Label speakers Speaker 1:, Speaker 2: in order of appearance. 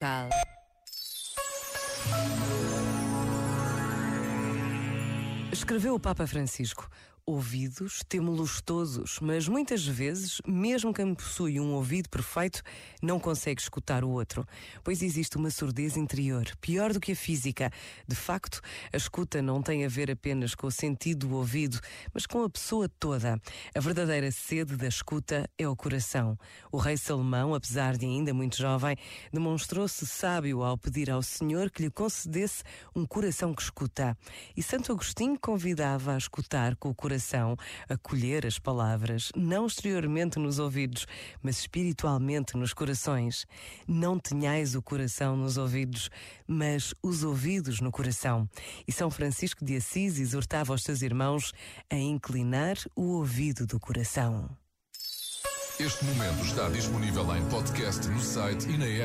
Speaker 1: Cal. Escreveu o Papa Francisco: Ouvidos temos-los todos, mas muitas vezes, mesmo quem possui um ouvido perfeito, não consegue escutar o outro, pois existe uma surdez interior, pior do que a física. De facto, a escuta não tem a ver apenas com o sentido do ouvido, mas com a pessoa toda. A verdadeira sede da escuta é o coração. O rei Salomão, apesar de ainda muito jovem, demonstrou-se sábio ao pedir ao Senhor que lhe concedesse um coração que escuta. E Santo Agostinho convidava a escutar com o coração coração acolher as palavras, não exteriormente nos ouvidos, mas espiritualmente nos corações. Não tenhais o coração nos ouvidos, mas os ouvidos no coração. E São Francisco de Assis exortava os seus irmãos a inclinar o ouvido do coração.
Speaker 2: Este momento está disponível em podcast no site e na app.